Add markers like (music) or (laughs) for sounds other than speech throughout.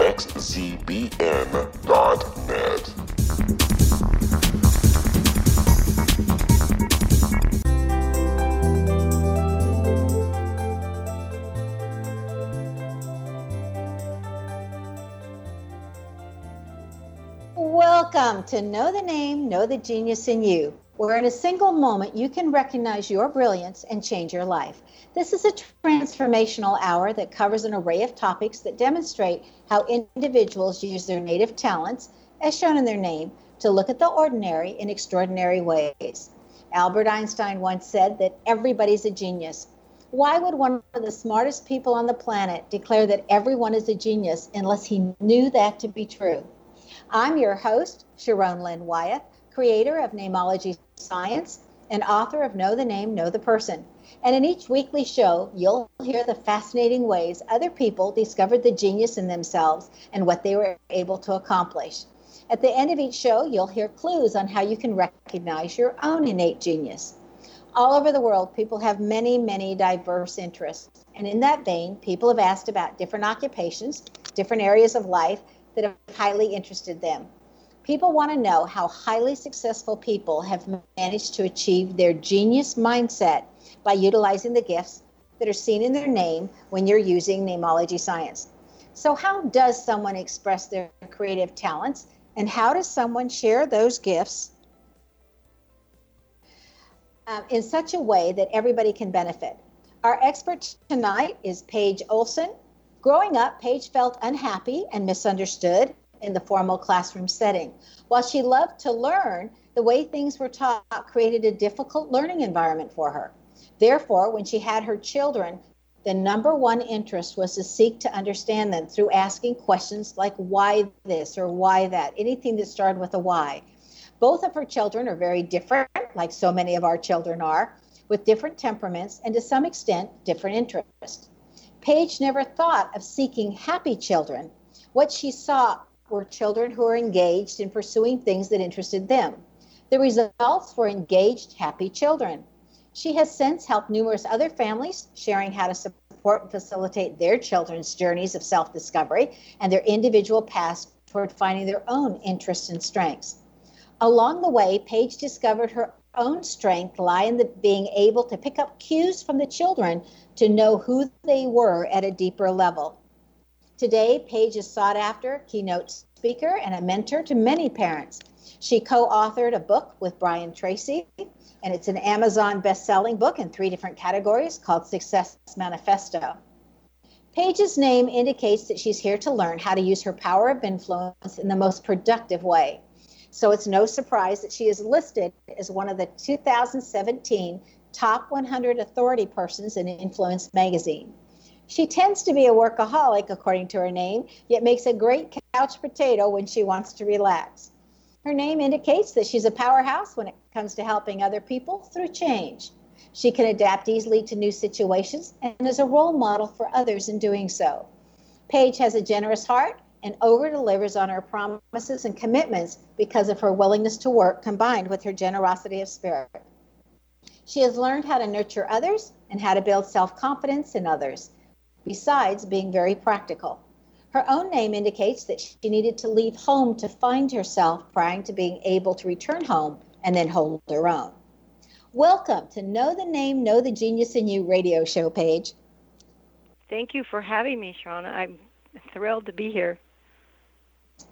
www.xzbn.net. Welcome to Know the Name, Know the Genius in You, where in a single moment you can recognize your brilliance and change your life. This is a transformational hour that covers an array of topics that demonstrate how individuals use their native talents, as shown in their name, to look at the ordinary in extraordinary ways. Albert Einstein once said that everybody's a genius. Why would one of the smartest people on the planet declare that everyone is a genius unless he knew that to be true? I'm your host, Sharon Lynn Wyeth, creator of Namology Science and author of Know the Name, Know the Person. And in each weekly show, you'll hear the fascinating ways other people discovered the genius in themselves and what they were able to accomplish. At the end of each show, you'll hear clues on how you can recognize your own innate genius. All over the world, people have many, many diverse interests. And in that vein, people have asked about different occupations, different areas of life that have highly interested them. People want to know how highly successful people have managed to achieve their genius mindset by utilizing the gifts that are seen in their name when you're using namology science. So, how does someone express their creative talents, and how does someone share those gifts um, in such a way that everybody can benefit? Our expert tonight is Paige Olson. Growing up, Paige felt unhappy and misunderstood in the formal classroom setting. While she loved to learn, the way things were taught created a difficult learning environment for her. Therefore, when she had her children, the number one interest was to seek to understand them through asking questions like why this or why that, anything that started with a why. Both of her children are very different, like so many of our children are, with different temperaments and to some extent different interests. Paige never thought of seeking happy children. What she saw were children who were engaged in pursuing things that interested them. The results were engaged, happy children. She has since helped numerous other families sharing how to support and facilitate their children's journeys of self discovery and their individual paths toward finding their own interests and strengths. Along the way, Paige discovered her own strength lie in the being able to pick up cues from the children to know who they were at a deeper level. Today, Paige is sought after keynote speaker and a mentor to many parents. She co authored a book with Brian Tracy, and it's an Amazon best selling book in three different categories called Success Manifesto. Paige's name indicates that she's here to learn how to use her power of influence in the most productive way. So it's no surprise that she is listed as one of the 2017 top 100 authority persons in Influence magazine. She tends to be a workaholic, according to her name, yet makes a great couch potato when she wants to relax. Her name indicates that she's a powerhouse when it comes to helping other people through change. She can adapt easily to new situations and is a role model for others in doing so. Paige has a generous heart and over delivers on her promises and commitments because of her willingness to work combined with her generosity of spirit. She has learned how to nurture others and how to build self confidence in others, besides being very practical. Her own name indicates that she needed to leave home to find herself prior to being able to return home and then hold her own. Welcome to Know the Name, Know the Genius in You radio show, Paige. Thank you for having me, Shauna. I'm thrilled to be here.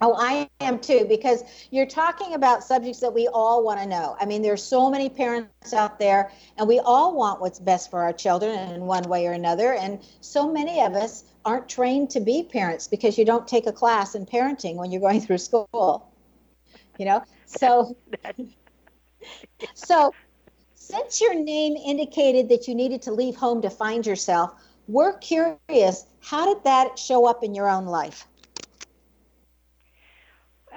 Oh, I am too, because you're talking about subjects that we all want to know. I mean, there's so many parents out there, and we all want what's best for our children in one way or another. And so many of us aren't trained to be parents because you don't take a class in parenting when you're going through school. You know, so (laughs) so since your name indicated that you needed to leave home to find yourself, we're curious how did that show up in your own life?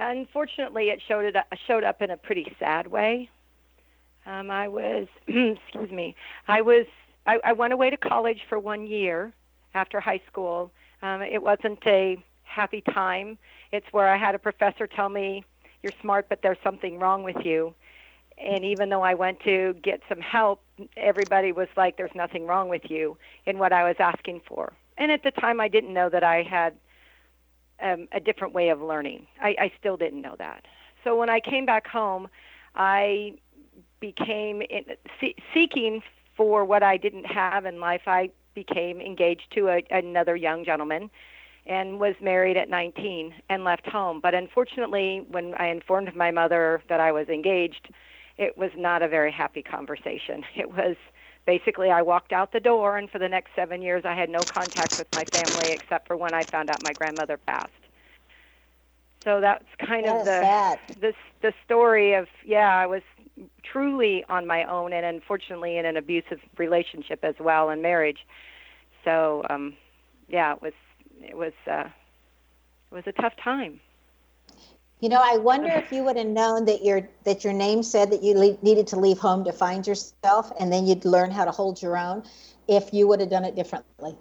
Unfortunately, it showed it showed up in a pretty sad way. Um, I was, (clears throat) excuse me, I was, I, I went away to college for one year after high school. Um, it wasn't a happy time. It's where I had a professor tell me, "You're smart, but there's something wrong with you." And even though I went to get some help, everybody was like, "There's nothing wrong with you," in what I was asking for. And at the time, I didn't know that I had um, a different way of learning. I, I still didn't know that. So when I came back home, I became in, see, seeking for what I didn't have in life. I became engaged to a, another young gentleman and was married at 19 and left home. But unfortunately, when I informed my mother that I was engaged, it was not a very happy conversation. (laughs) It was basically I walked out the door, and for the next seven years, I had no contact with my family except for when I found out my grandmother passed. So that's kind that of the sad. the the story of yeah, I was truly on my own, and unfortunately in an abusive relationship as well in marriage. So um, yeah, it was it was uh, it was a tough time. You know, I wonder if you would have known that your that your name said that you le- needed to leave home to find yourself, and then you'd learn how to hold your own. If you would have done it differently.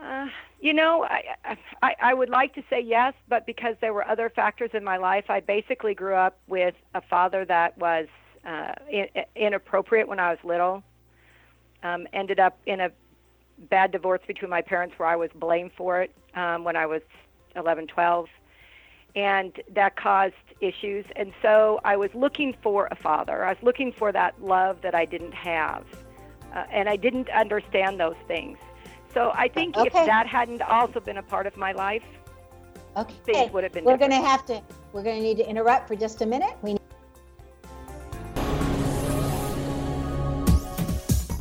Uh, you know, I, I I would like to say yes, but because there were other factors in my life, I basically grew up with a father that was uh, in, inappropriate when I was little. Um, ended up in a bad divorce between my parents, where I was blamed for it um, when I was 11, 12, and that caused issues. And so I was looking for a father. I was looking for that love that I didn't have, uh, and I didn't understand those things. So I think Okay. if that hadn't also been a part of my life, Okay. things would have been We're going to have to. We're going to need to interrupt for just a minute. We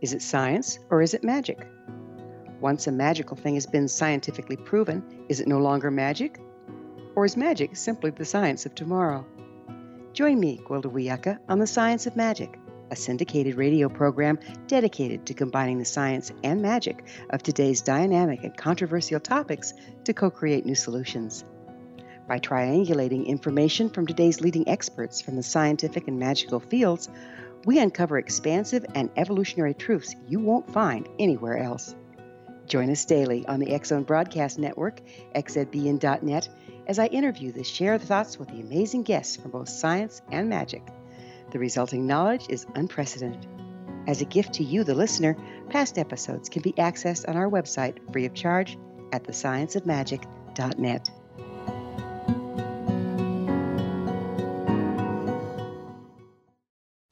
Is it science or is it magic? Once a magical thing has been scientifically proven, is it no longer magic? Or is magic simply the science of tomorrow? Join me, Gwilda Wiyaka, on The Science of Magic, a syndicated radio program dedicated to combining the science and magic of today's dynamic and controversial topics to co create new solutions. By triangulating information from today's leading experts from the scientific and magical fields, we uncover expansive and evolutionary truths you won't find anywhere else. Join us daily on the Zone Broadcast Network, xzbn.net, as I interview the share thoughts with the amazing guests from both science and magic. The resulting knowledge is unprecedented. As a gift to you, the listener, past episodes can be accessed on our website free of charge at thescienceofmagic.net.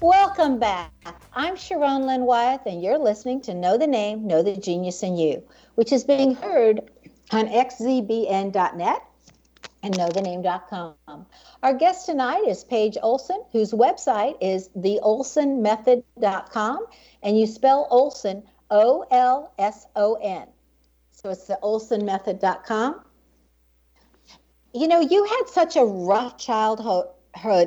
Welcome back. I'm Sharon Lynn Wyeth, and you're listening to Know the Name, Know the Genius in You, which is being heard on xzbn.net and knowthename.com. Our guest tonight is Paige Olson, whose website is theolsonmethod.com, and you spell Olson O L S O N. So it's the olsonmethod.com. You know, you had such a rough childhood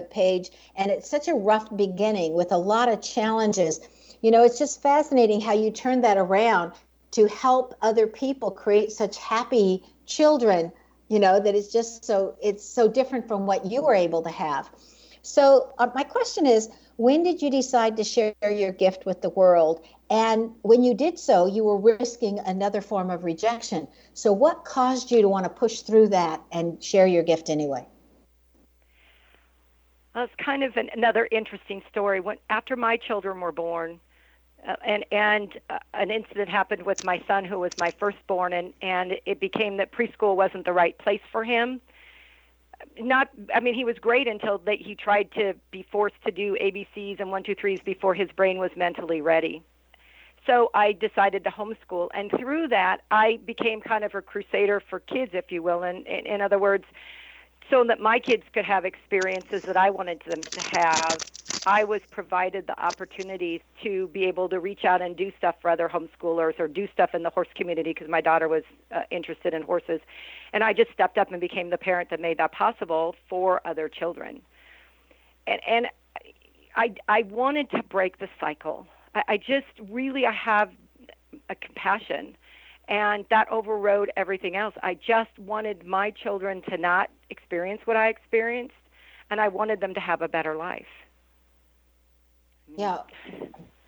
Paige, and it's such a rough beginning with a lot of challenges. You know, it's just fascinating how you turn that around to help other people create such happy children you know that it's just so it's so different from what you were able to have. So uh, my question is when did you decide to share your gift with the world? And when you did so you were risking another form of rejection. So what caused you to want to push through that and share your gift anyway well, it's kind of an, another interesting story. When after my children were born uh, and and uh, an incident happened with my son who was my firstborn and and it became that preschool wasn't the right place for him. Not i mean he was great until that he tried to be forced to do abcs and one two threes before his brain was mentally ready. So i decided to homeschool and through that i became kind of a crusader for kids if you will. And in, in other words so that my kids could have experiences that i wanted them to have I was provided the opportunities to be able to reach out and do stuff for other homeschoolers or do stuff in the horse community because my daughter was uh, interested in horses. And I just stepped up and became the parent that made that possible for other children. And, and I, I wanted to break the cycle. I, I just really I have a compassion and that overrode everything else. I just wanted my children to not experience what I experienced and I wanted them to have a better life. Yeah.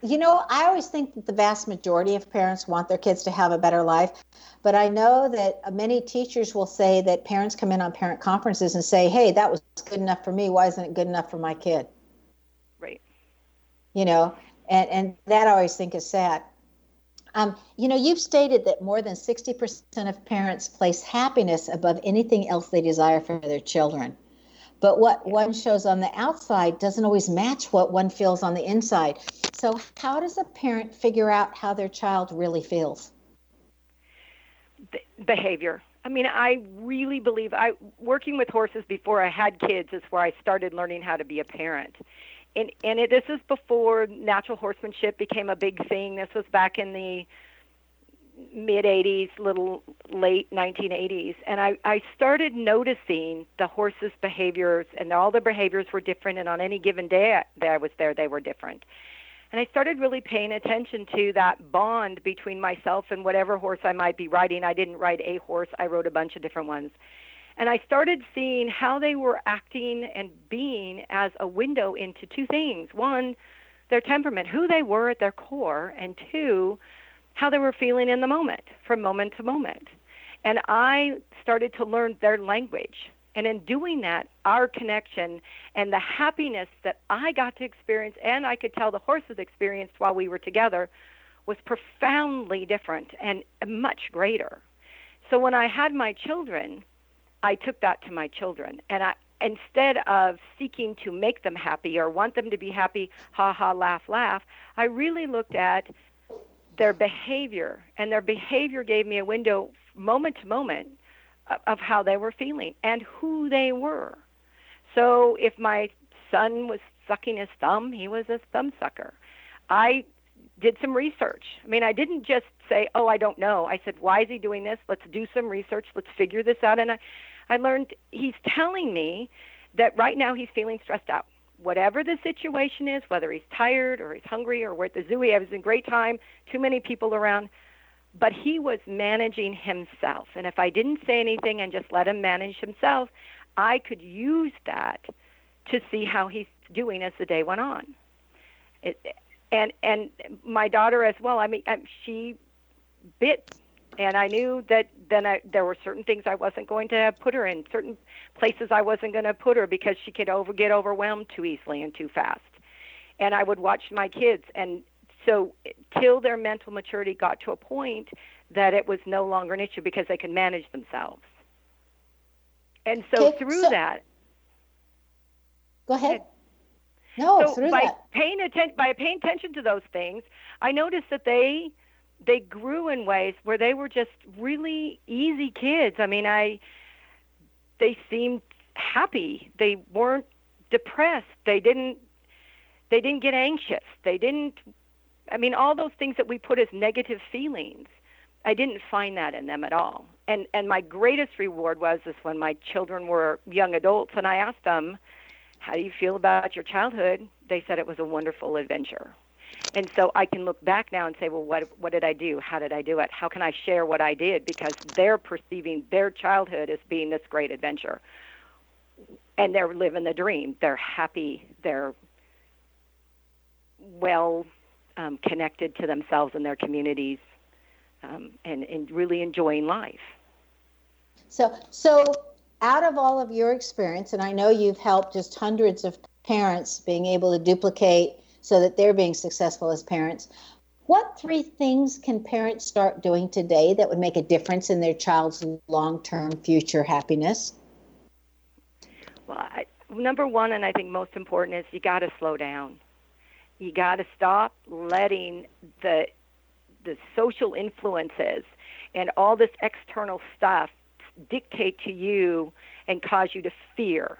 You know, I always think that the vast majority of parents want their kids to have a better life. But I know that many teachers will say that parents come in on parent conferences and say, hey, that was good enough for me. Why isn't it good enough for my kid? Right. You know, and, and that I always think is sad. Um, you know, you've stated that more than 60% of parents place happiness above anything else they desire for their children. But what one shows on the outside doesn't always match what one feels on the inside. So, how does a parent figure out how their child really feels? behavior. I mean, I really believe I working with horses before I had kids is where I started learning how to be a parent. And and it, this is before natural horsemanship became a big thing. This was back in the mid 80s, little late 1980s, and I I started noticing the horses' behaviors and all the behaviors were different and on any given day that I was there they were different. And I started really paying attention to that bond between myself and whatever horse I might be riding. I didn't ride a horse, I rode a bunch of different ones. And I started seeing how they were acting and being as a window into two things. One, their temperament, who they were at their core, and two, how they were feeling in the moment, from moment to moment. And I started to learn their language. And in doing that, our connection and the happiness that I got to experience and I could tell the horses experienced while we were together was profoundly different and much greater. So when I had my children, I took that to my children and I instead of seeking to make them happy or want them to be happy, ha ha laugh laugh, I really looked at their behavior and their behavior gave me a window moment to moment of how they were feeling and who they were. So if my son was sucking his thumb, he was a thumb sucker. I did some research. I mean, I didn't just say, "Oh, I don't know." I said, "Why is he doing this? Let's do some research. Let's figure this out." And I, I learned he's telling me that right now he's feeling stressed out. Whatever the situation is, whether he's tired or he's hungry or we're at the zoo, he has a great time, too many people around but he was managing himself. And if I didn't say anything and just let him manage himself, I could use that to see how he's doing as the day went on. It, and and my daughter as well. I mean, um, she bit, and I knew that then I, there were certain things I wasn't going to put her in, certain places I wasn't going to put her because she could over get overwhelmed too easily and too fast. And I would watch my kids, and so till their mental maturity got to a point that it was no longer an issue because they could manage themselves. And so okay, through so, that, go ahead. No, so through by that. paying attention by paying attention to those things, I noticed that they they grew in ways where they were just really easy kids. I mean, I they seemed happy. They weren't depressed. They didn't they didn't get anxious. They didn't I mean, all those things that we put as negative feelings, I didn't find that in them at all. And and my greatest reward was is when my children were young adults, and I asked them, "How do you feel about your childhood?" They said it was a wonderful adventure. And so I can look back now and say, well, what what did I do? How did I do it? How can I share what I did? Because they're perceiving their childhood as being this great adventure, and they're living the dream. They're happy. They're well um, connected to themselves and their communities um, and, and really enjoying life. So, so out of all of your experience, and I know you've helped just hundreds of parents being able to duplicate so that they're being successful as parents. What three things can parents start doing today that would make a difference in their child's long term future happiness? Well, I, number one, and I think most important, is you got to slow down. You got to stop letting the the social influences and all this external stuff dictate to you and cause you to fear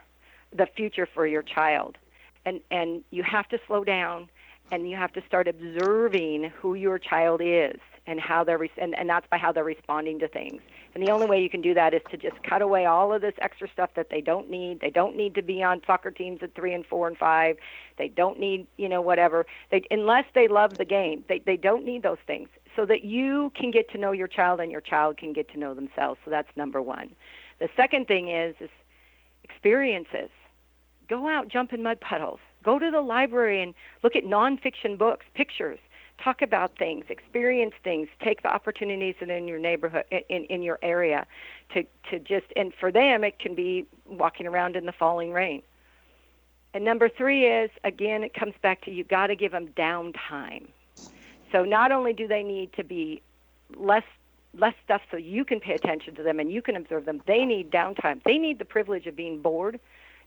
the future for your child. And and you have to slow down and you have to start observing who your child is and how they're re- and, and that's by how they're responding to things. And the only way you can do that is to just cut away all of this extra stuff that they don't need. They don't need to be on soccer teams at three and four and five. They don't need, you know, whatever. They unless they love the game. They they don't need those things. So that you can get to know your child and your child can get to know themselves. So that's number one. The second thing is is experiences. Go out, jump in mud puddles. Go to the library and look at nonfiction books, pictures talk about things, experience things, take the opportunities that are in your neighborhood, in, in your area, to, to just, and for them, it can be walking around in the falling rain. And number three is, again, it comes back to you got to give them downtime. So not only do they need to be less less stuff so you can pay attention to them and you can observe them, they need downtime. They need the privilege of being bored.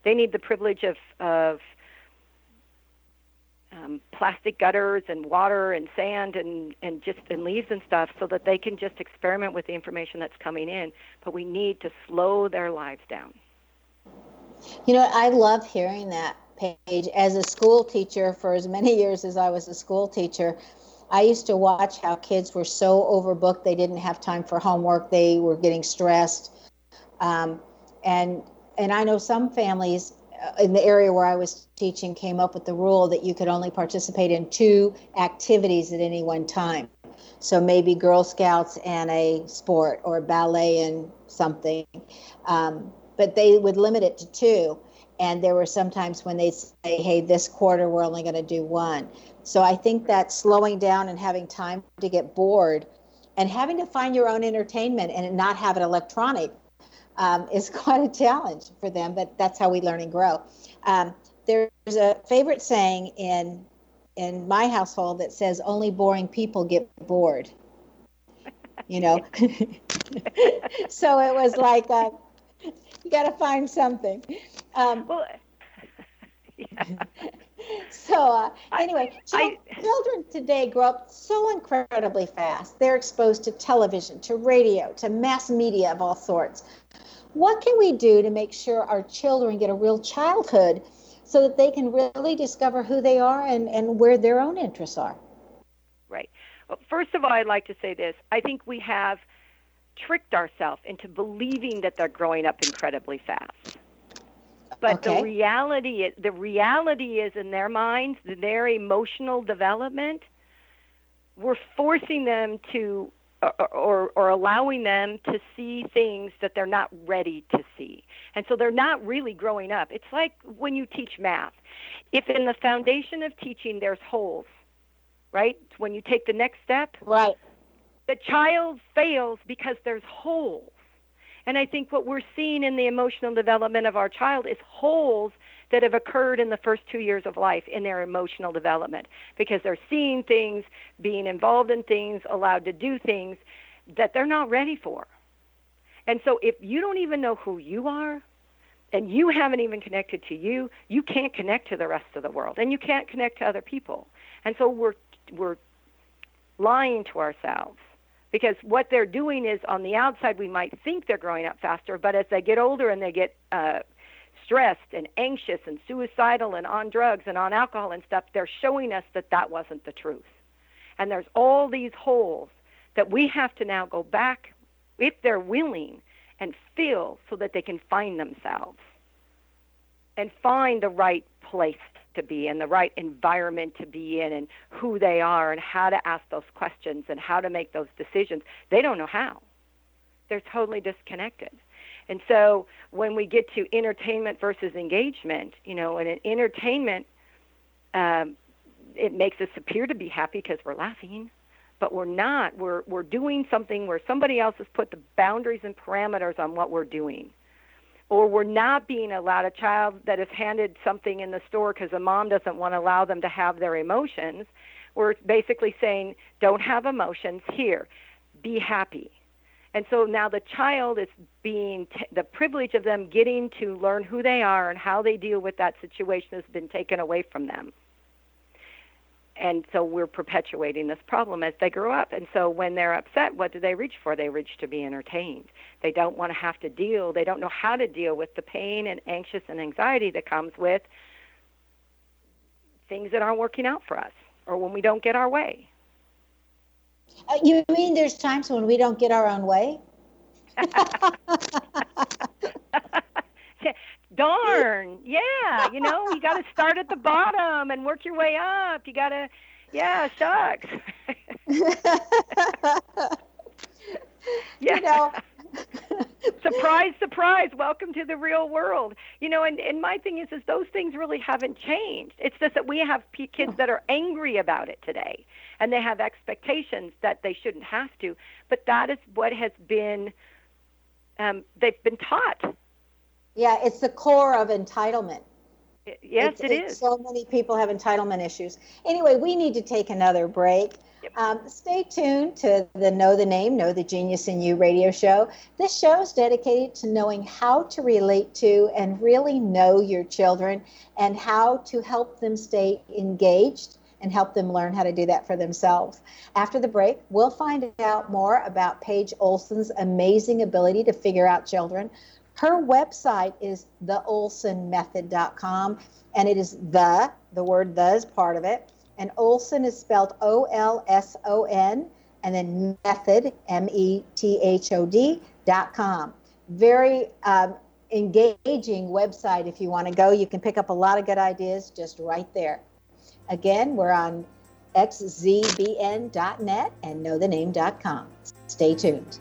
They need the privilege of of um, plastic gutters and water and sand and, and just and leaves and stuff so that they can just experiment with the information that's coming in. But we need to slow their lives down. You know, I love hearing that, Paige. As a school teacher, for as many years as I was a school teacher, I used to watch how kids were so overbooked they didn't have time for homework. They were getting stressed, um, and and I know some families in the area where I was teaching came up with the rule that you could only participate in two activities at any one time. So maybe Girl Scouts and a sport or ballet and something. Um, but they would limit it to two. And there were sometimes when they say, hey, this quarter we're only going to do one. So I think that slowing down and having time to get bored and having to find your own entertainment and not have it electronic um, is (laughs) quite a challenge for them, but that's how we learn and grow. Um, there's a favorite saying in in my household that says only boring people get bored. You know, (laughs) so it was like uh, you got to find something. Um, well, (laughs) yeah. so uh, anyway, I, I, children today grow up so incredibly fast. They're exposed to television, to radio, to mass media of all sorts. What can we do to make sure our children get a real childhood so that they can really discover who they are and, and where their own interests are? Right. Well, first of all, I'd like to say this. I think we have tricked ourselves into believing that they're growing up incredibly fast. But okay. the reality is, the reality is in their minds, their emotional development, we're forcing them to Uh, uh, or, or allowing them to see things that they're not ready to see. And so they're not really growing up. It's like when you teach math. If in the foundation of teaching there's holes, right? When you take the next step, right. The child fails because there's holes. And I think what we're seeing in the emotional development of our child is holes that have occurred in the first two years of life in their emotional development because they're seeing things, being involved in things, allowed to do things that they're not ready for. And so if you don't even know who you are, and you haven't even connected to you, you can't connect to the rest of the world, and you can't connect to other people. And so we're we're lying to ourselves because what they're doing is on the outside we might think they're growing up faster, but as they get older and they get uh, stressed and anxious and suicidal and on drugs and on alcohol and stuff, they're showing us that that wasn't the truth. And there's all these holes that we have to now go back, if they're willing, and fill so that they can find themselves and find the right place to be in, the right environment to be in, and who they are, and how to ask those questions and how to make those decisions. They don't know how. They're totally disconnected. And so when we get to entertainment versus engagement, you know, and in entertainment, um, it makes us appear to be happy because we're laughing, but we're not. We're we're doing something where somebody else has put the boundaries and parameters on what we're doing, or we're not being allowed. A child that is handed something in the store because the mom doesn't want to allow them to have their emotions. We're basically saying, don't have emotions here. Be happy and so now the child is being t- the privilege of them getting to learn who they are and how they deal with that situation has been taken away from them. And so we're perpetuating this problem as they grow up. And so when they're upset, what do they reach for? They reach to be entertained. They don't want to have to deal, they don't know how to deal with the pain and anxious and anxiety that comes with things that aren't working out for us or when we don't get our way. Uh, you mean there's times when we don't get our own way? (laughs) Darn. Yeah. You know, you got to start at the bottom and work your way up. You got to, yeah, shucks. yeah. (laughs) You know, (laughs) surprise, surprise, welcome to the real world. You know, and, and my thing is, is those things really haven't changed. It's just that we have p- kids that are angry about it today, and they have expectations that they shouldn't have to. But that is what has been, um, they've been taught. Yeah, it's the core of entitlement. Yes, it's, it it's is. So many people have entitlement issues. Anyway, we need to take another break. Um, stay tuned to the Know the Name, Know the Genius in You radio show. This show is dedicated to knowing how to relate to and really know your children and how to help them stay engaged and help them learn how to do that for themselves. After the break, we'll find out more about Paige Olson's amazing ability to figure out children. Her website is theolsonmethod.com, and it is the, the word the is part of it. And Olson is spelled O L S O N, and then method, M E T H O D, dot com. Very um, engaging website if you want to go. You can pick up a lot of good ideas just right there. Again, we're on xzbn.net and knowthename.com. Stay tuned.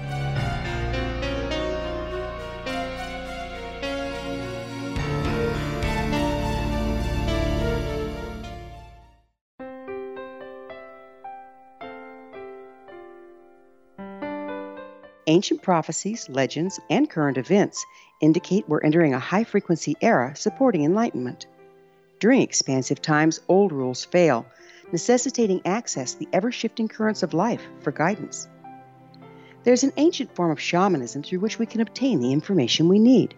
Ancient prophecies, legends, and current events indicate we're entering a high frequency era supporting enlightenment. During expansive times, old rules fail. necessitating access the ever shifting currents of life for guidance. There's an ancient form of shamanism through which we can obtain the information we need.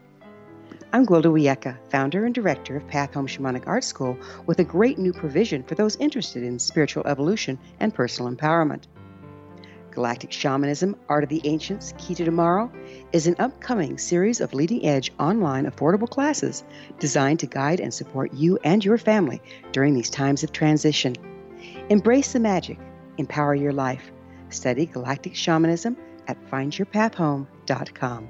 I'm Gwilda Wiyaka, founder and director of Path Home Shamanic Art School, with a great new provision for those interested in spiritual evolution and personal empowerment. Galactic Shamanism Art of the Ancients Key to Tomorrow is an upcoming series of leading edge online affordable classes designed to guide and support you and your family during these times of transition. Embrace the magic, empower your life. Study Galactic Shamanism at findyourpathhome.com.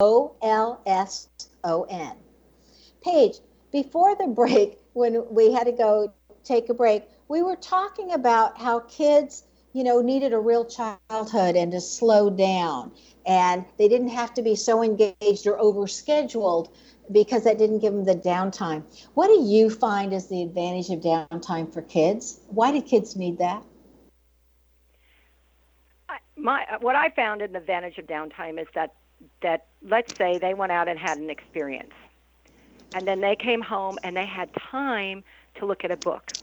O L S O N. Page, before the break, when we had to go take a break, we were talking about how kids, you know, needed a real childhood and to slow down. And they didn't have to be so engaged or overscheduled because that didn't give them the downtime. What do you find is the advantage of downtime for kids? Why do kids need that? My what I found in the advantage of downtime is that that let's say they went out and had an experience, and then they came home and they had time to look at a book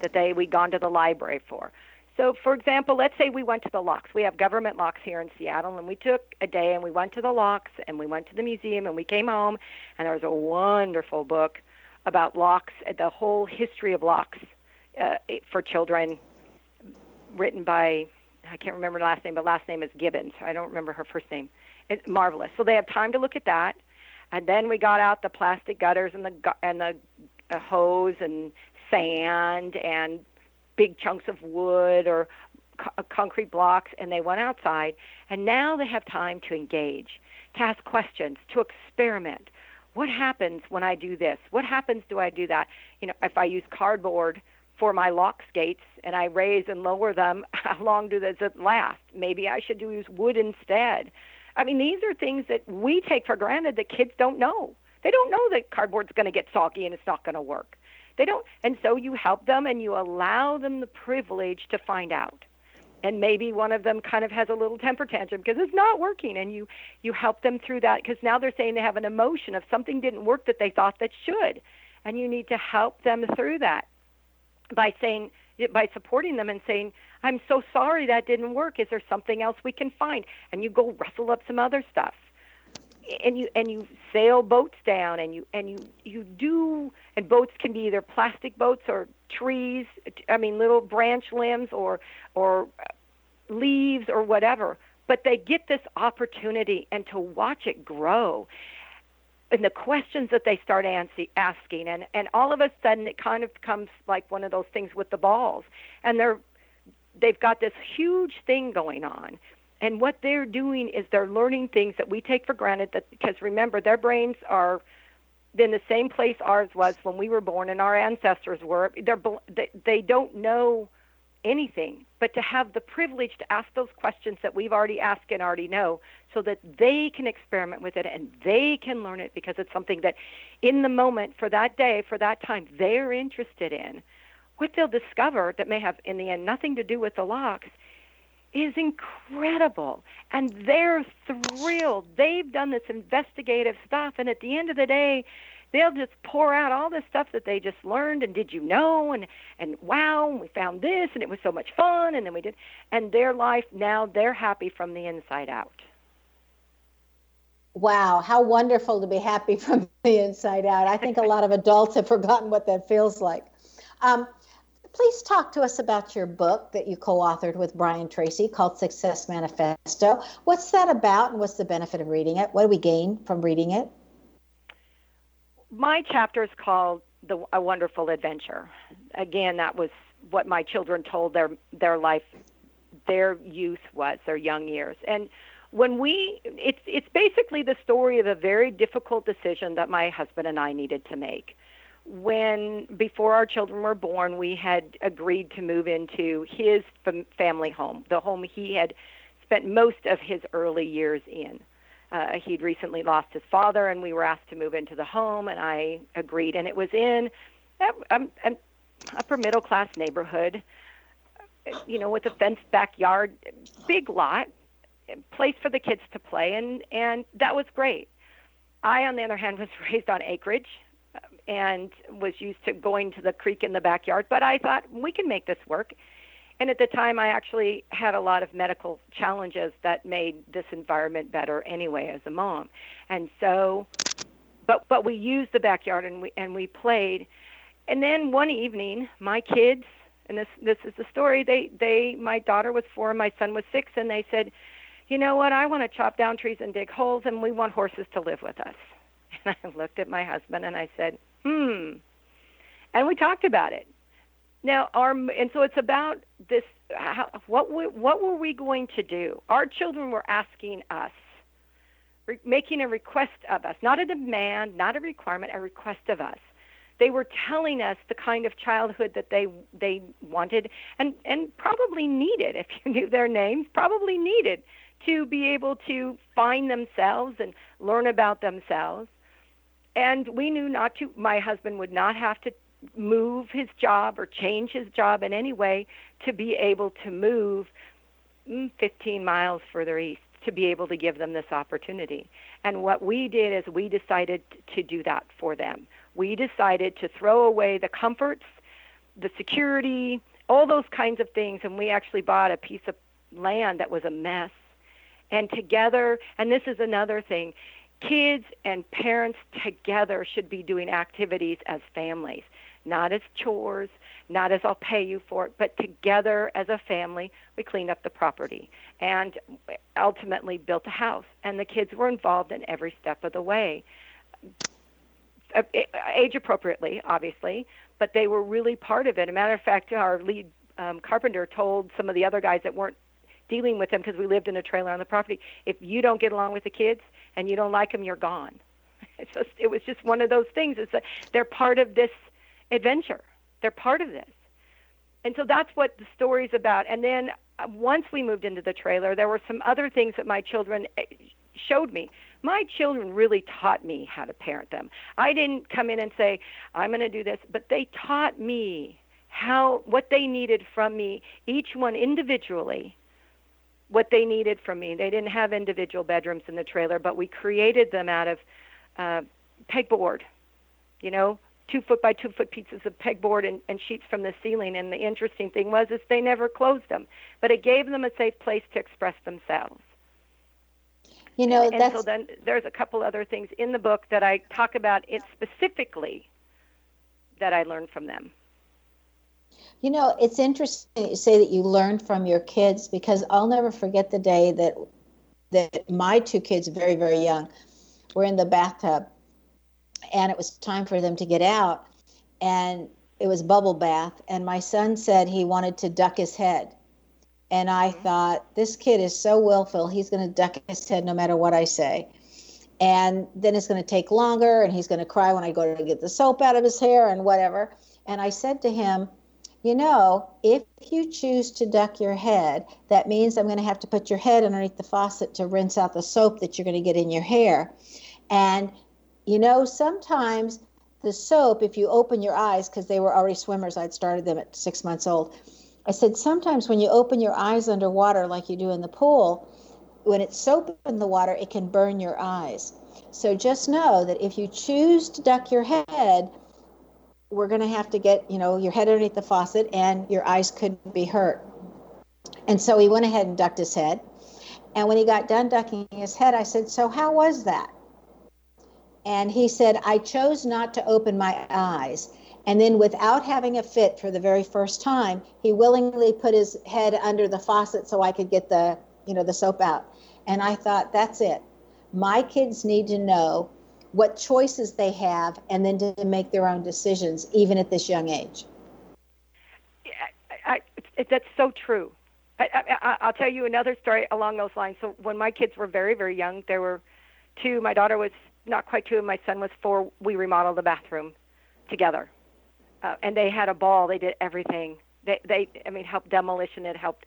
that they we'd gone to the library for. So, for example, let's say we went to the locks. We have government locks here in Seattle, and we took a day and we went to the locks and we went to the museum and we came home, and there was a wonderful book about locks, the whole history of locks uh, for children, written by I can't remember the last name, but last name is Gibbons. I don't remember her first name. It's marvelous. So they have time to look at that, and then we got out the plastic gutters and the and the uh, hose and sand and big chunks of wood or co- uh, concrete blocks, and they went outside. And now they have time to engage, to ask questions, to experiment. What happens when I do this? What happens do I do that? You know, if I use cardboard for my lock gates and I raise and lower them, (laughs) how long do does it last? Maybe I should use wood instead. I mean, these are things that we take for granted that kids don't know. They don't know that cardboard's going to get soggy and it's not going to work. They don't, and so you help them and you allow them the privilege to find out. And maybe one of them kind of has a little temper tantrum because it's not working, and you you help them through that because now they're saying they have an emotion of something didn't work that they thought that should, and you need to help them through that by saying by supporting them and saying, I'm so sorry that didn't work. Is there something else we can find? And you go rustle up some other stuff. And you and you sail boats down and you and you you do and boats can be either plastic boats or trees I mean little branch limbs or or leaves or whatever but they get this opportunity and to watch it grow. And the questions that they start asking and and all of a sudden it kind of becomes like one of those things with the balls. And they're they've got this huge thing going on and what they're doing is they're learning things that we take for granted that because remember their brains are in the same place ours was when we were born and our ancestors were. They're they, they don't know anything but to have the privilege to ask those questions that we've already asked and already know so that they can experiment with it and they can learn it because it's something that in the moment for that day for that time they're interested in what they'll discover that may have in the end nothing to do with the locks is incredible. And they're thrilled. They've done this investigative stuff and at the end of the day they'll just pour out all this stuff that they just learned and did you know and and wow we found this and it was so much fun and then we did and their life now they're happy from the inside out. Wow how wonderful to be happy (laughs) from the inside out. I think a lot of adults have forgotten what that feels like. Um, please talk to us about your book that you co-authored with Brian Tracy called Success Manifesto. What's that about and what's the benefit of reading it? What do we gain from reading it? my chapter is called the a wonderful adventure. Again, that was what my children told their their life, their youth was, their young years, and when we it's it's basically the story of a very difficult decision that my husband and I needed to make. When before our children were born, we had agreed to move into his fam- family home, the home he had spent most of his early years in. Uh, he'd recently lost his father, and we were asked to move into the home, and I agreed. And it was in an upper middle class neighborhood, you know, with a fenced backyard, big lot, place for the kids to play, and and that was great. I, on the other hand, was (laughs) raised on acreage and was used to going to the creek in the backyard. But I thought we can make this work. And at the time, I actually had a lot of medical challenges that made this environment better anyway as a mom. And so, but but we used the backyard and we and we played. And then one evening, my kids, and this this is the story. They they my daughter was four, my son was six, and they said, you know what? I want to chop down trees and dig holes, and we want horses to live with us. (laughs) And I looked at my husband and I said, hmm. And we talked about it. Now, our and so it's about this. How, what what were we going to do? Our children were asking us, re, making a request of us, not a demand, not a requirement, a request of us. They were telling us the kind of childhood that they they wanted and and probably needed. (laughs) If you knew their names, probably needed to be able to find themselves and learn about themselves. And we knew not to, my husband would not have to move his job or change his job in any way to be able to move mm, 15 miles further east to be able to give them this opportunity. And what we did is we decided to do that for them. We decided to throw away the comforts, the security, all those kinds of things, and we actually bought a piece of land that was a mess and together, and this is another thing, kids and parents together should be doing activities as families, not as chores, not as I'll pay you for it, but together as a family, we cleaned up the property and ultimately built a house. And the kids were involved in every step of the way, uh, age appropriately, obviously, but they were really part of it. A matter of fact, our lead um, carpenter told some of the other guys that weren't dealing with them because we lived in a trailer on the property. If you don't get along with the kids and you don't like them, you're gone. (laughs) It's just, it was just one of those things. It's that they're part of this adventure. They're part of this. And so that's what the story's about. And then uh, once we moved into the trailer, there were some other things that my children eh, showed me. My children really taught me how to parent them. I didn't come in and say, I'm going to do this, but they taught me how what they needed from me, each one individually, what they needed from me. They didn't have individual bedrooms in the trailer, but we created them out of uh, pegboard, you know, two foot by two foot pieces of pegboard and, and sheets from the ceiling. And the interesting thing was is they never closed them, but it gave them a safe place to express themselves. You know, and, and so then there's a couple other things in the book that I talk about it specifically that I learned from them. You know, it's interesting you say that you learned from your kids because I'll never forget the day that that my two kids, very very young, were in the bathtub, and it was time for them to get out, and it was bubble bath, and my son said he wanted to duck his head, and I mm-hmm. thought this kid is so willful, he's going to duck his head no matter what I say. And then it's going to take longer, and he's going to cry when I go to get the soap out of his hair and whatever. And I said to him, you know, if you choose to duck your head, that means I'm going to have to put your head underneath the faucet to rinse out the soap that you're going to get in your hair. And, you know, sometimes the soap, if you open your eyes, because they were already swimmers, I'd started them at six months old. I said, sometimes when you open your eyes underwater, like you do in the pool, when it's soap in the water, it can burn your eyes. So just know that if you choose to duck your head, we're going to have to get, you know, your head underneath the faucet and your eyes couldn't be hurt. And so he went ahead and ducked his head. And when he got done ducking his head, I said, So how was that? And he said, I chose not to open my eyes. And then, without having a fit for the very first time, he willingly put his head under the faucet so I could get the, you know, the soap out. And I thought, that's it. My kids need to know what choices they have, and then to make their own decisions, even at this young age. I, I, that's so true. I, will tell you another story along those lines. So when my kids were very, very young, there were two. My daughter was not quite two, and my son was four. We remodeled the bathroom together, uh, and they had a ball. They did everything. They, they, I mean, helped demolition. It helped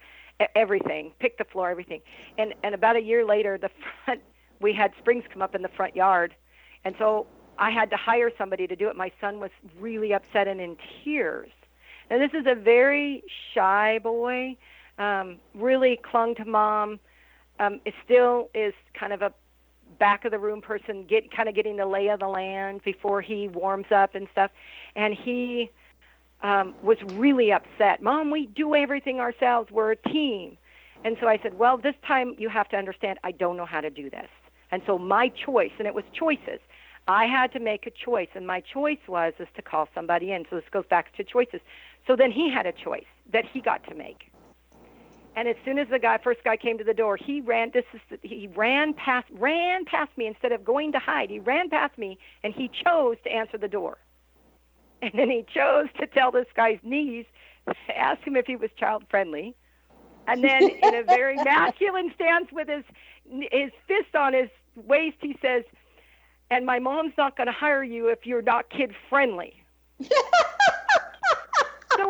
everything, picked the floor, everything. And and about a year later, the (laughs) front we had springs come up in the front yard, and so I had to hire somebody to do it. My son was really upset and in tears. Now this is a very shy boy um, really clung to mom. Um, it still is kind of a back of the room person, get kind of getting the lay of the land before he warms up and stuff. And he um, was really upset. Mom, we do everything ourselves. We're a team. And so I said, Well, this time you have to understand I don't know how to do this. And so my choice, and it was choices. I had to make a choice, and my choice was is to call somebody in. So this goes back to choices. So then he had a choice that he got to make. And as soon as the guy, first guy came to the door, he ran. This is he ran past, ran past me instead of going to hide. He ran past me, and he chose to answer the door. And then he chose to tell this guy's niece, ask him if he was child friendly, and then in a very (laughs) masculine stance with his his fist on his waist, he says, "And my mom's not going to hire you if you're not kid friendly." (laughs) so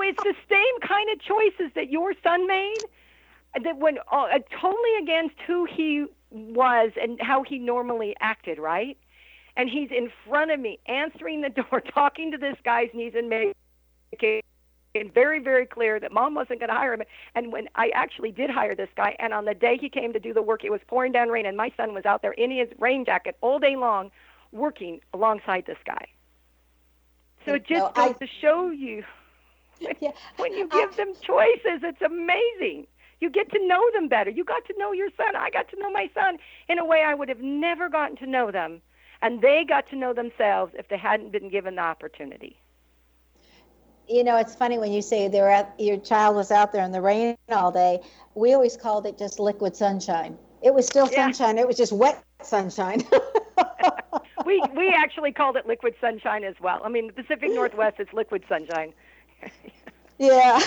it's the same kind of choices that your son made that went uh, totally against who he was and how he normally acted, right? And he's in front of me, answering the door, (laughs) talking to this guy's knees and making it very, very clear that mom wasn't going to hire him. And when I actually did hire this guy, and on the day he came to do the work, it was pouring down rain, and my son was out there in his rain jacket all day long, working alongside this guy. So it just no, goes I... to show you yeah. when you give them choices, it's amazing. You get to know them better. You got to know your son. I got to know my son in a way I would have never gotten to know them. And they got to know themselves if they hadn't been given the opportunity. You know, it's funny when you say they were at, your child was out there in the rain all day. We always called it just liquid sunshine. It was still yeah. sunshine. It was just wet sunshine. (laughs) we we (laughs) actually called it liquid sunshine as well. I mean, the Pacific Northwest is liquid sunshine. (laughs) Yeah.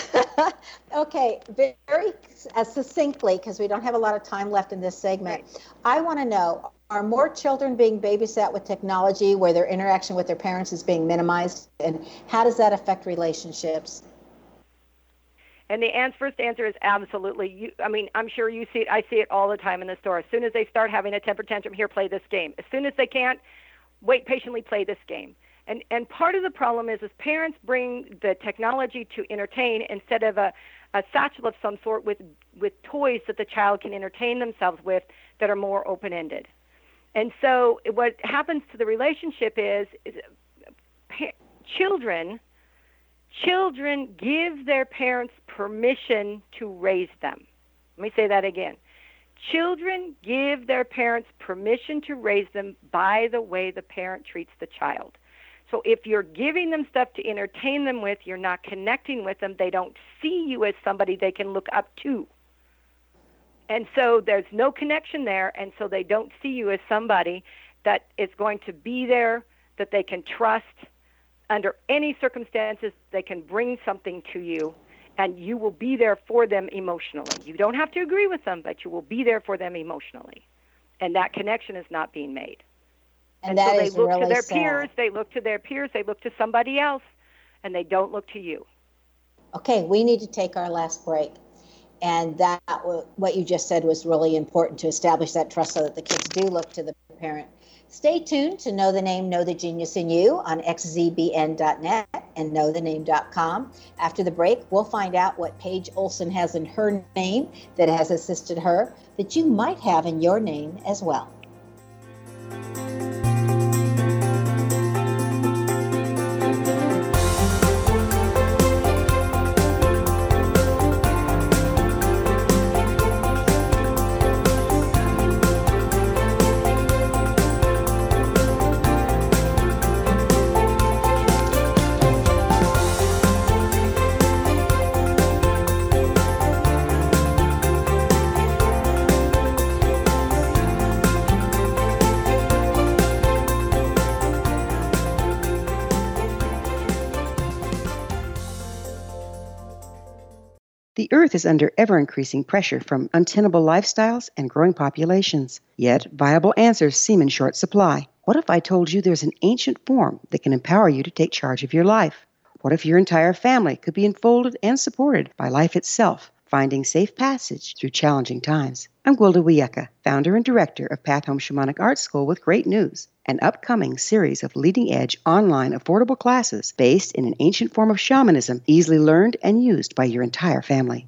okay. Very uh, succinctly, because we don't have a lot of time left in this segment, right. I want to know are more children being babysat with technology where their interaction with their parents is being minimized? And how does that affect relationships? And the answer, first answer is absolutely. You, I mean, I'm sure you see it. I see it all the time in the store. As soon as they start having a temper tantrum, here, play this game. As soon as they can't, wait patiently, play this game. And and part of the problem is is parents bring the technology to entertain instead of a, a satchel of some sort with with toys that the child can entertain themselves with that are more open ended. And so what happens to the relationship is, is pa- children children give their parents permission to raise them. Let me say that again. Children give their parents permission to raise them by the way the parent treats the child. So if you're giving them stuff to entertain them with, you're not connecting with them, they don't see you as somebody they can look up to. And so there's no connection there, and so they don't see you as somebody that is going to be there, that they can trust under any circumstances, they can bring something to you, and you will be there for them emotionally. You don't have to agree with them, but you will be there for them emotionally. And that connection is not being made. And, and so they look really to their sad. peers, they look to their peers, they look to somebody else, and they don't look to you. Okay, we need to take our last break. And that, what you just said was really important to establish that trust so that the kids do look to the parent. Stay tuned to Know the Name, Know the Genius in You on xzbn.net and knowthename.com. After the break, we'll find out what Page Olson has in her name that has assisted her that you might have in your name as well. Is under ever increasing pressure from untenable lifestyles and growing populations. Yet, viable answers seem in short supply. What if I told you there's an ancient form that can empower you to take charge of your life? What if your entire family could be enfolded and supported by life itself, finding safe passage through challenging times? I'm Gwilda Wiyaka, founder and director of Path Home Shamanic Art School with great news an upcoming series of leading edge online affordable classes based in an ancient form of shamanism easily learned and used by your entire family.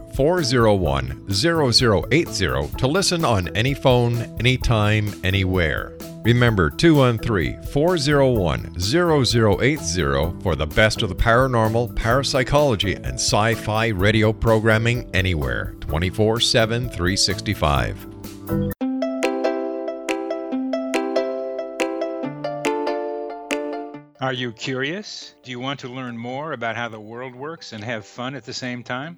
401 0080 to listen on any phone, anytime, anywhere. Remember 213 401 0080 for the best of the paranormal, parapsychology, and sci fi radio programming anywhere 24 7 365. Are you curious? Do you want to learn more about how the world works and have fun at the same time?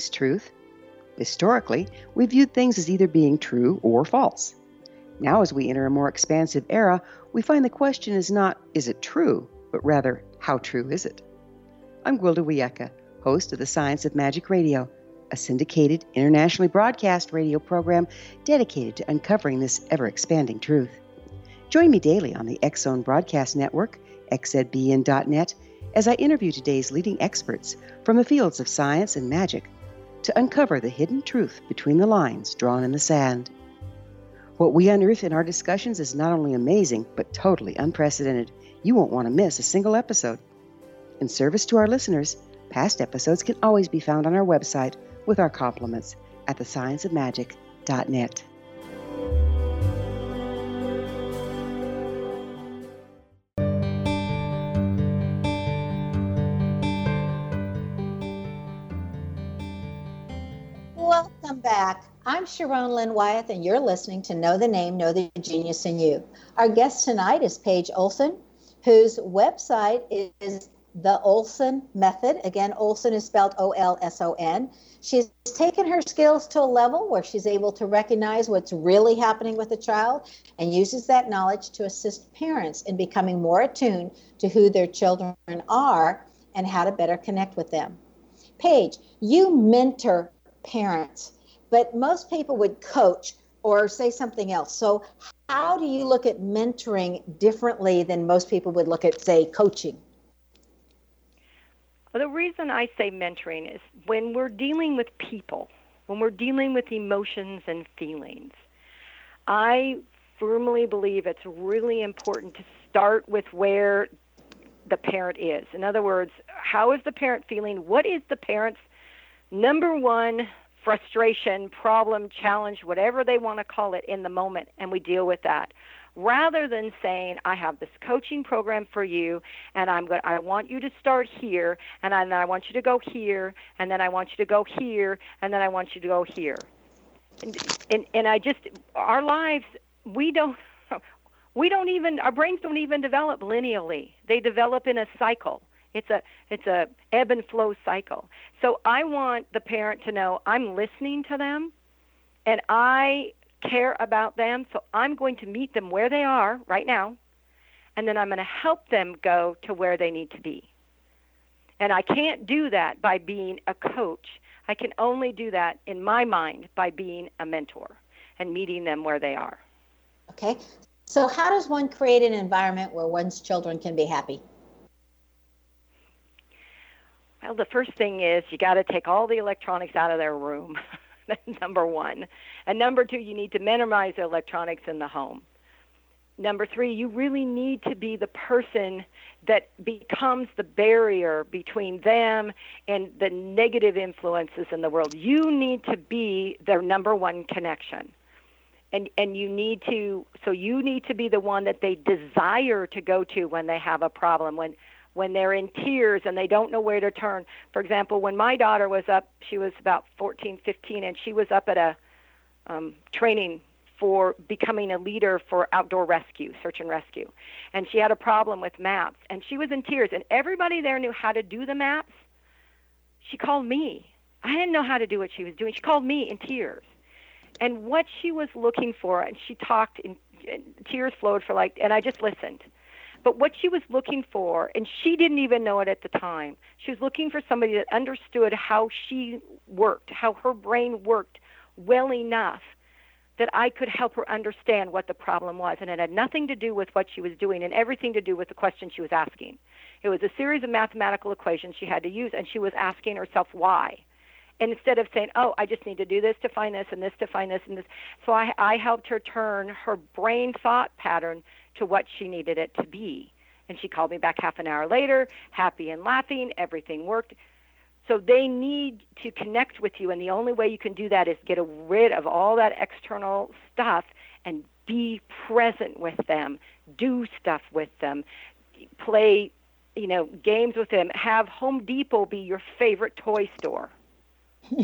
Is truth? Historically, we viewed things as either being true or false. Now, as we enter a more expansive era, we find the question is not, is it true, but rather, how true is it? I'm Gwilda Wiyaka, host of the Science of Magic Radio, a syndicated, internationally broadcast radio program dedicated to uncovering this ever expanding truth. Join me daily on the Zone Broadcast Network, xzbn.net, as I interview today's leading experts from the fields of science and magic to uncover the hidden truth between the lines drawn in the sand. What we unearth in our discussions is not only amazing, but totally unprecedented. You won't want to miss a single episode. In service to our listeners, past episodes can always be found on our website with our compliments at thescienceofmagic.net. Welcome back. I'm Sharon Lynn Wyeth, and you're listening to Know the Name, Know the Genius in You. Our guest tonight is Page Olson, whose website is the Olson Method. Again, Olson is spelled O L S O N. She's taken her skills to a level where she's able to recognize what's really happening with a child and uses that knowledge to assist parents in becoming more attuned to who their children are and how to better connect with them. Page, you mentor parents but most people would coach or say something else. So, how do you look at mentoring differently than most people would look at, say, coaching? Well, the reason I say mentoring is when we're dealing with people, when we're dealing with emotions and feelings, I firmly believe it's really important to start with where the parent is. In other words, how is the parent feeling? What is the parent's number one frustration, problem, challenge, whatever they want to call it in the moment, and we deal with that. Rather than saying, I have this coaching program for you, and I'm going I want you to start here, and then I want you to go here, and then I want you to go here, and then I want you to go here. And, and, and I just, our lives, we don't, (laughs) we don't even, our brains don't even develop linearly. They develop in a cycle. It's a it's a ebb and flow cycle. So I want the parent to know I'm listening to them and I care about them. So I'm going to meet them where they are right now and then I'm going to help them go to where they need to be. And I can't do that by being a coach. I can only do that in my mind by being a mentor and meeting them where they are. Okay. So, how does one create an environment where one's children can be happy? Well, the first thing is you got to take all the electronics out of their room. (laughs) Number one. And number two, you need to minimize the electronics in the home. Number three, you really need to be the person that becomes the barrier between them and the negative influences in the world. You need to be their number one connection. And, and you need to so you need to be the one that they desire to go to when they have a problem when when they're in tears and they don't know where to turn. For example, when my daughter was up, she was about 14, 15, and she was up at a um, training for becoming a leader for outdoor rescue, search and rescue. And she had a problem with maps, and she was in tears, and everybody there knew how to do the maps. She called me. I didn't know how to do what she was doing. She called me in tears. And what she was looking for, and she talked, and tears flowed for like, and I just listened but what she was looking for, and she didn't even know it at the time, she was looking for somebody that understood how she worked, how her brain worked well enough that I could help her understand what the problem was. And it had nothing to do with what she was doing and everything to do with the question she was asking. It was a series of mathematical equations she had to use, and she was asking herself why. And instead of saying, "Oh, I just need to do this to find this and this to find this and this," so I, I helped her turn her brain thought pattern to what she needed it to be. And she called me back half an hour later, happy and laughing. Everything worked. So they need to connect with you, and the only way you can do that is get rid of all that external stuff and be present with them, do stuff with them, play, you know, games with them. Have Home Depot be your favorite toy store. (laughs)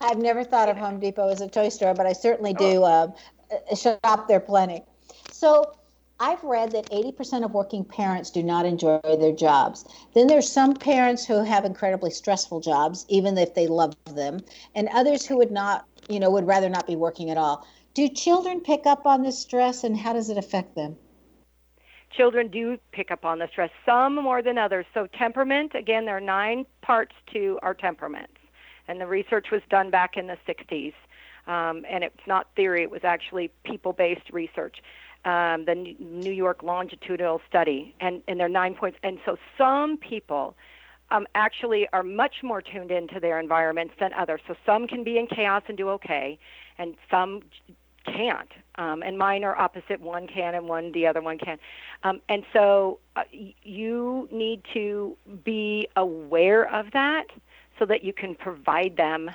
I've never thought of Home Depot as a toy store, but I certainly do uh, Uh, shop there plenty. So I've read that 80% of working parents do not enjoy their jobs. Then there's some parents who have incredibly stressful jobs, even if they love them, and others who would not, you know, would rather not be working at all. Do children pick up on this stress and how does it affect them? Children do pick up on the stress, some more than others. So, temperament, again, there are nine parts to our temperaments. And the research was done back in the 60s um, and it's not theory; it was actually people-based research. Um, the New York longitudinal study, and and there are nine points. And so some people um, actually are much more tuned into their environments than others. So some can be in chaos and do okay, and some can't. Um, and mine are opposite. One can, and one the other one can. Um, and so uh, you need to be aware of that so that you can provide them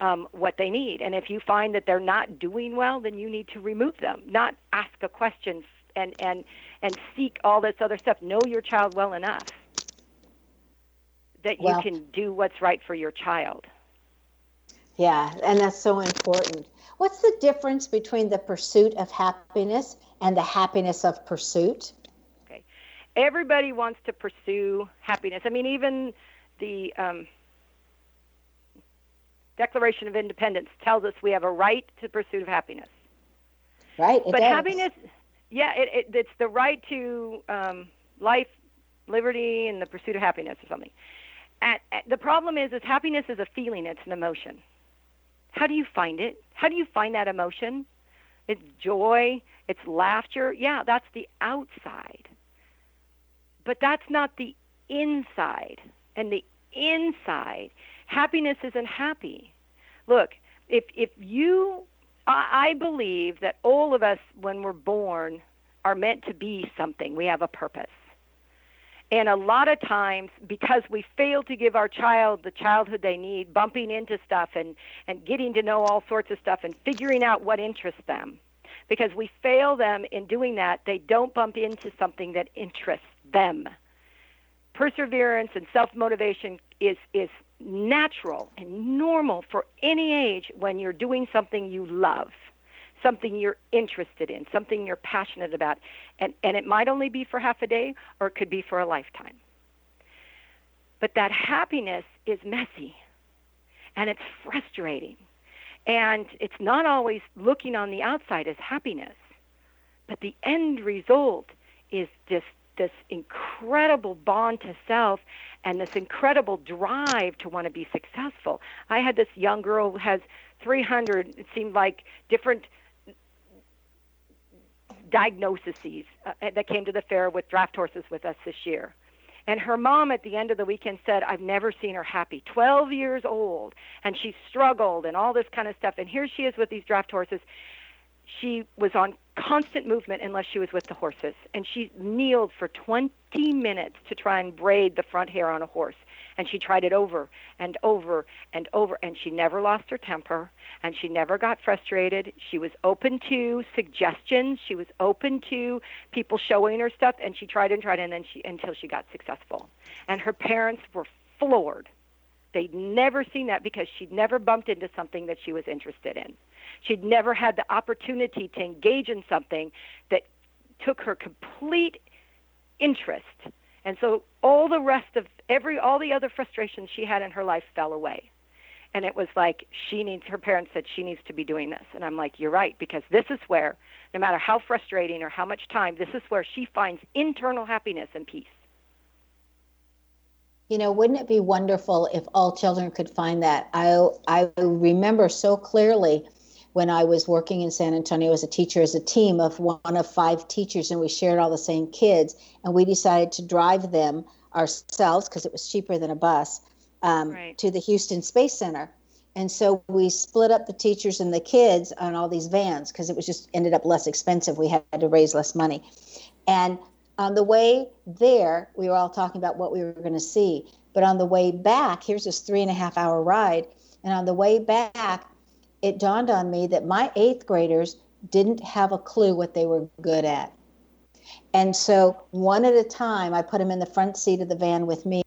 um, what they need. And if you find that they're not doing well, then you need to remove them, not ask a question and and and seek all this other stuff. Know your child well enough that well, you can do what's right for your child. Yeah, and that's so important. What's the difference between the pursuit of happiness and the happiness of pursuit? Okay. Everybody wants to pursue happiness. I mean, even the um, Declaration of Independence tells us we have a right to pursuit of happiness. Right. but does. happiness, yeah, it, it, it's the right to um, life, liberty, and the pursuit of happiness or something. at, at, the problem is, is happiness is a feeling. It's an emotion. How do you find it? How do you find that emotion? It's joy. It's laughter. Yeah, that's the outside. But that's not the inside. And the inside, happiness isn't happy. Look, if if you, I, I believe that all of us, when we're born, are meant to be something. We have a purpose. And a lot of times, because we fail to give our child the childhood they need, bumping into stuff and, and getting to know all sorts of stuff and figuring out what interests them, because we fail them in doing that, they don't bump into something that interests them. Perseverance and self motivation is, is natural and normal for any age when you're doing something you love something you're interested in, something you're passionate about. And, and it might only be for half a day or it could be for a lifetime. But that happiness is messy and it's frustrating. And it's not always looking on the outside as happiness, but the end result is this this incredible bond to self and this incredible drive to want to be successful. I had this young girl who has 300 it seemed like different diagnoses uh, that came to the fair with draft horses with us this year. And her mom at the end of the weekend said, I've never seen her happy. 12 years old, and she struggled and all this kind of stuff. And here she is with these draft horses. She was on constant movement unless she was with the horses. And she kneeled for 20 minutes to try and braid the front hair on a horse. And she tried it over and over and over, and she never lost her temper, and she never got frustrated. She was open to suggestions. She was open to people showing her stuff, and she tried and tried, and then she until she got successful. And her parents were floored. They'd never seen that because she'd never bumped into something that she was interested in. She'd never had the opportunity to engage in something that took her complete interest. And so all the rest of every all the other frustrations she had in her life fell away. And it was like she needs her parents said she needs to be doing this. And I'm like, You're right, because this is where, no matter how frustrating or how much time, this is where she finds internal happiness and peace. You know, wouldn't it be wonderful if all children could find that? I I remember so clearly when I was working in San Antonio as a teacher, as a team of one of five teachers, and we shared all the same kids, and we decided to drive them ourselves because it was cheaper than a bus um, right. to the Houston Space Center. And so we split up the teachers and the kids on all these vans because it was just ended up less expensive. We had to raise less money. And on the way there, we were all talking about what we were going to see. But on the way back, here's this three and a half hour ride. And on the way back, it dawned on me that my eighth graders didn't have a clue what they were good at. And so, one at a time, I put them in the front seat of the van with me,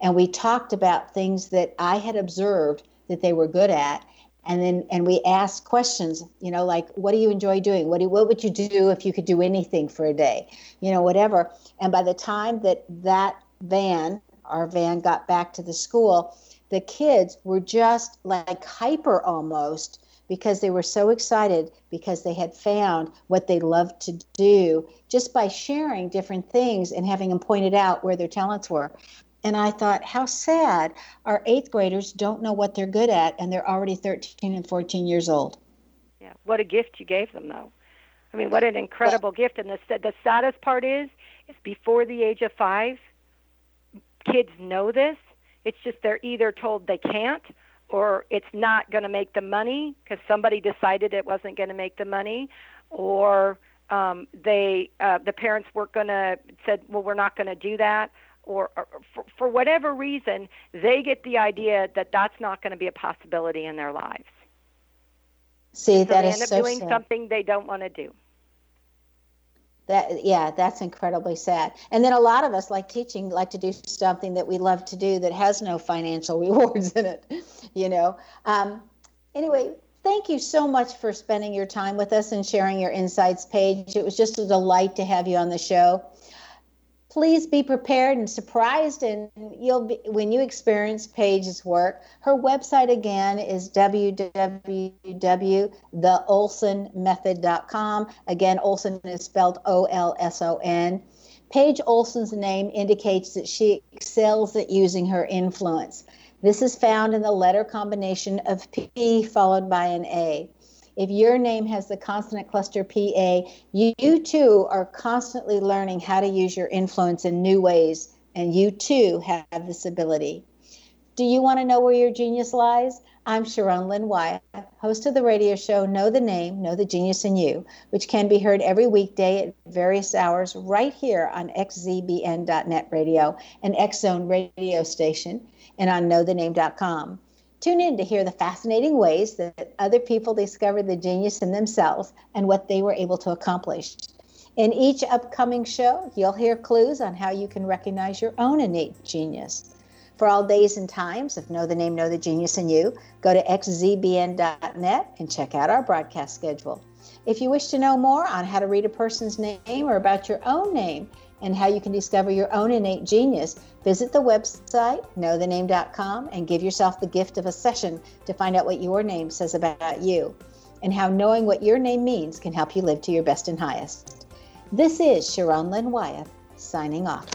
and we talked about things that I had observed that they were good at. And then, and we asked questions, you know, like, what do you enjoy doing? What do, what would you do if you could do anything for a day? You know, whatever. And by the time that that van, our van, got back to the school, the kids were just like hyper almost because they were so excited because they had found what they loved to do just by sharing different things and having them pointed out where their talents were. And I thought, how sad our eighth graders don't know what they're good at and they're already 13 and 14 years old. Yeah, what a gift you gave them, though. I mean, what an incredible well, gift. And the, the saddest part is, is before the age of five, kids know this it's just they're either told they can't or it's not going to make the money because somebody decided it wasn't going to make the money or um, they uh, the parents weren't going to said well we're not going to do that or, or for, for whatever reason they get the idea that that's not going to be a possibility in their lives see so that they is end up so doing sad. something they don't want to do that yeah that's incredibly sad. And then a lot of us like teaching like to do something that we love to do that has no financial (laughs) rewards in it you know? Um, anyway thank you so much for spending your time with us and sharing your insights Page. It was just a delight to have you on the show please be prepared and surprised and you'll be when you experience Page's work. Her website again is www.theolsonmethod.com. Again, Olson is spelled O L S O N. Page Olson's name indicates that she excels at using her influence. This is found in the letter combination of P followed by an A if your name has the consonant cluster PA, you, you too are constantly learning how to use your influence in new ways, and you too have this ability. Do you want to know where your genius lies? I'm Sharon Lynn Wyeth, host of the radio show Know the Name, Know the Genius in You, which can be heard every weekday at various hours right here on xzbn.net radio, an X Zone radio station, and on knowthename.com. Tune in to hear the fascinating ways that other people discovered the genius in themselves and what they were able to accomplish. In each upcoming show, you'll hear clues on how you can recognize your own innate genius. For all days and times of Know the Name, Know the Genius in You, go to xzbn.net and check out our broadcast schedule. If you wish to know more on how to read a person's name or about your own name, and how you can discover your own innate genius, visit the website, knowthename.com, and give yourself the gift of a session to find out what your name says about you and how knowing what your name means can help you live to your best and highest. This is Sharon Lynn Wyeth signing off.